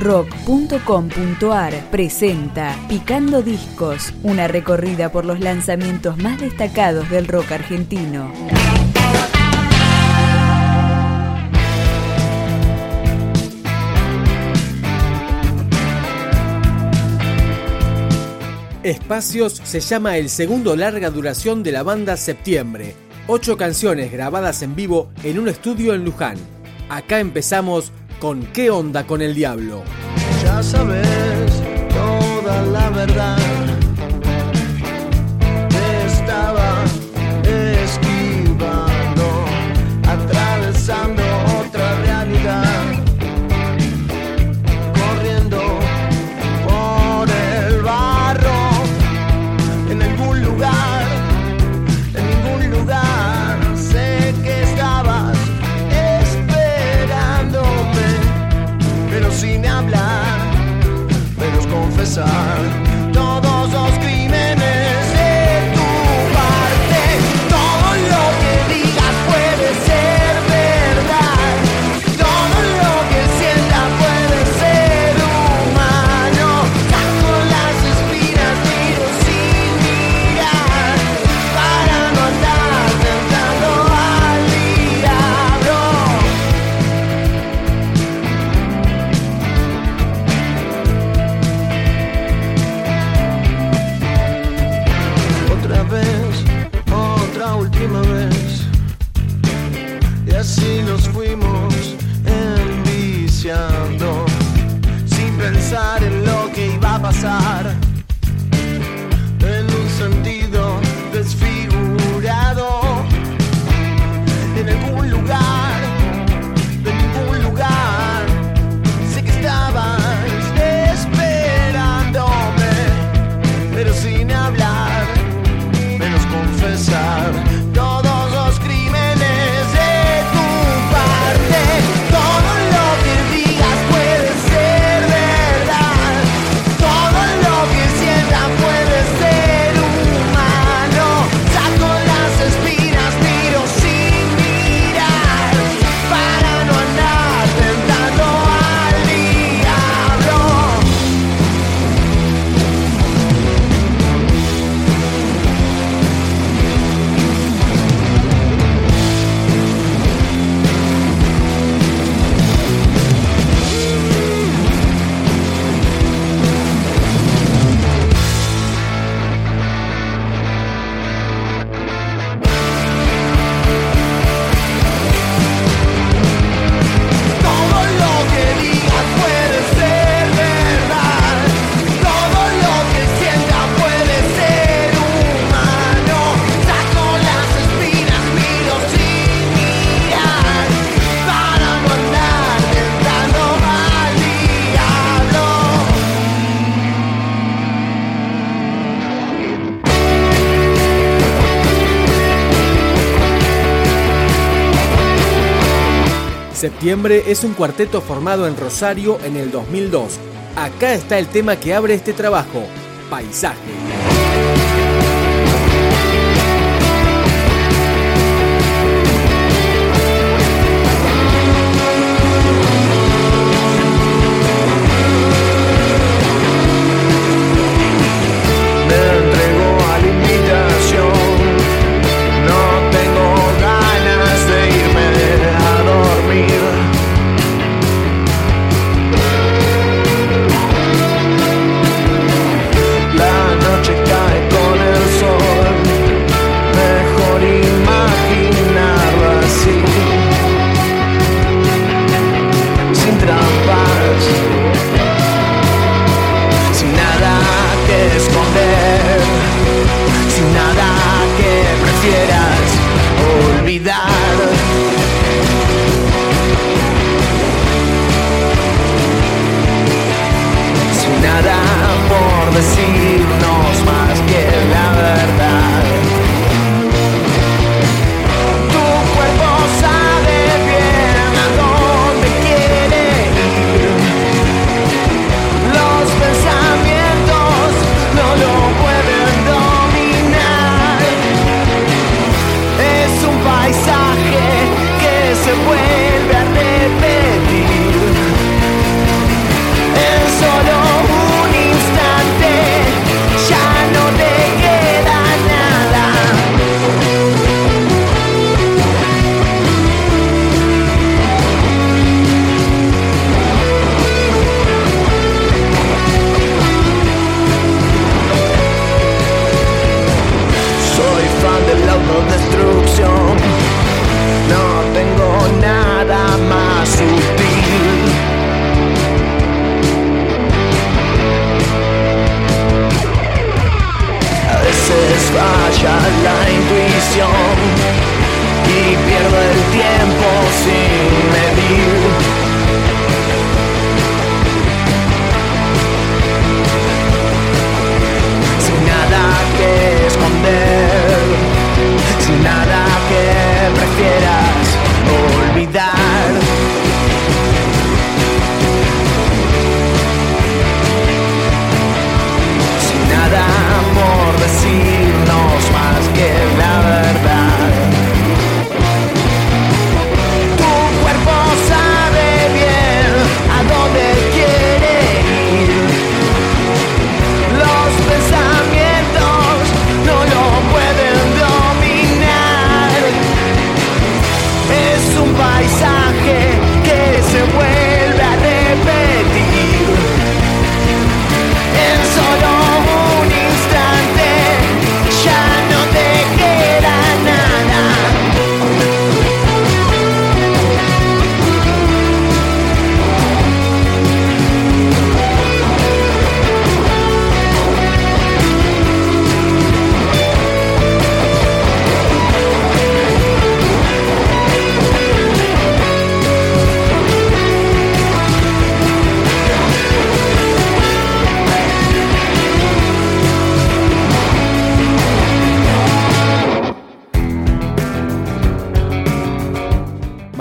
rock.com.ar presenta Picando Discos, una recorrida por los lanzamientos más destacados del rock argentino. Espacios se llama el segundo larga duración de la banda Septiembre. Ocho canciones grabadas en vivo en un estudio en Luján. Acá empezamos con ¿Qué onda con el diablo? Ya sabes toda la verdad. Septiembre es un cuarteto formado en Rosario en el 2002. Acá está el tema que abre este trabajo, Paisaje.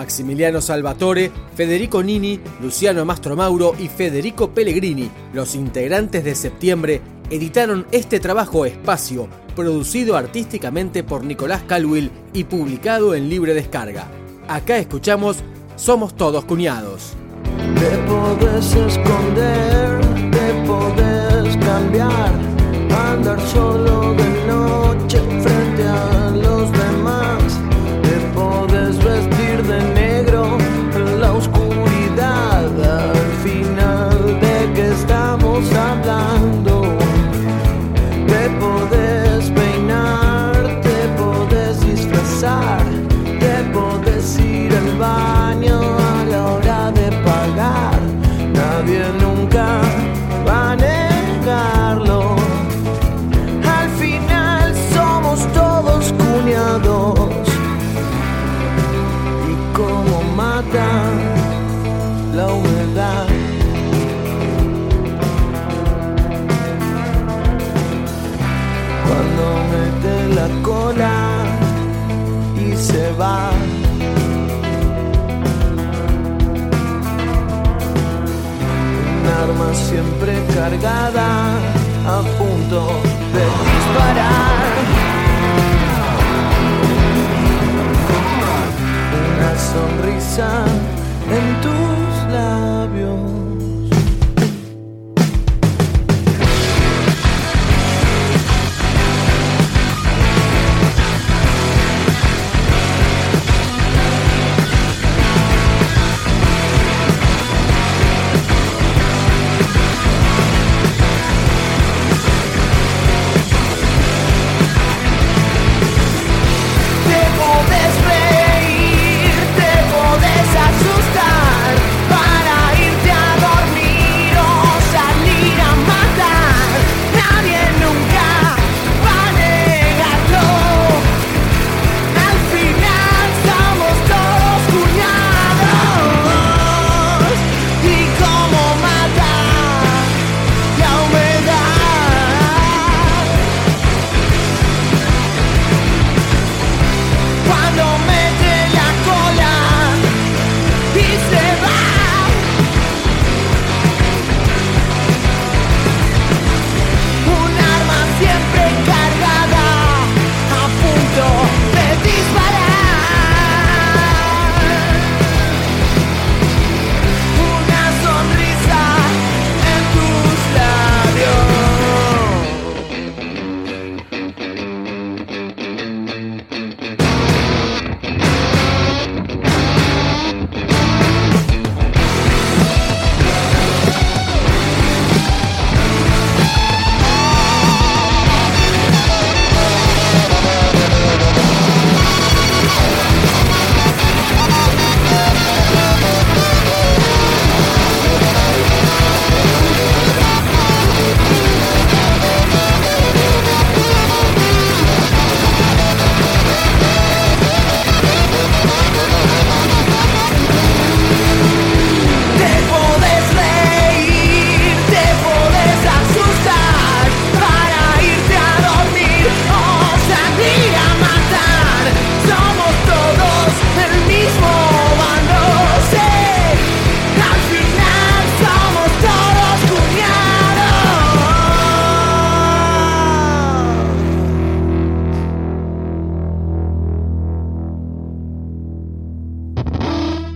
Maximiliano Salvatore, Federico Nini, Luciano Mastro Mauro y Federico Pellegrini, los integrantes de Septiembre, editaron este trabajo Espacio, producido artísticamente por Nicolás Calwil y publicado en libre descarga. Acá escuchamos Somos todos cuñados. Te podés esconder, te podés cambiar, andar solo de noche. y se va. Un arma siempre cargada a punto de disparar. Una sonrisa en tu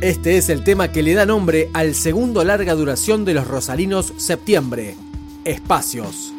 Este es el tema que le da nombre al segundo larga duración de los rosarinos Septiembre, Espacios.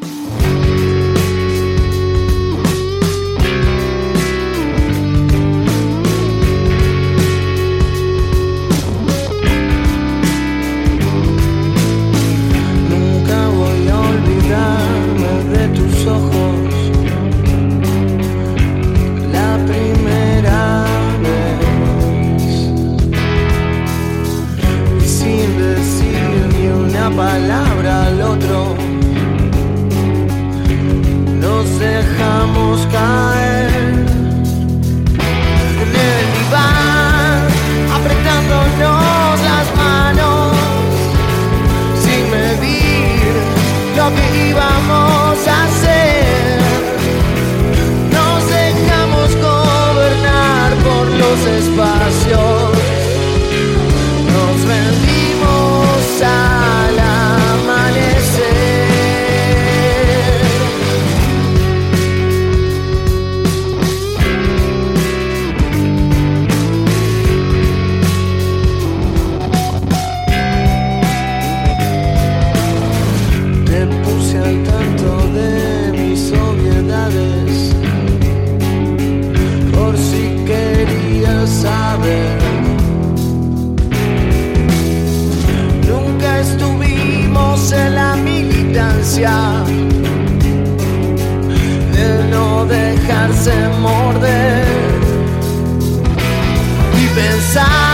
pensar.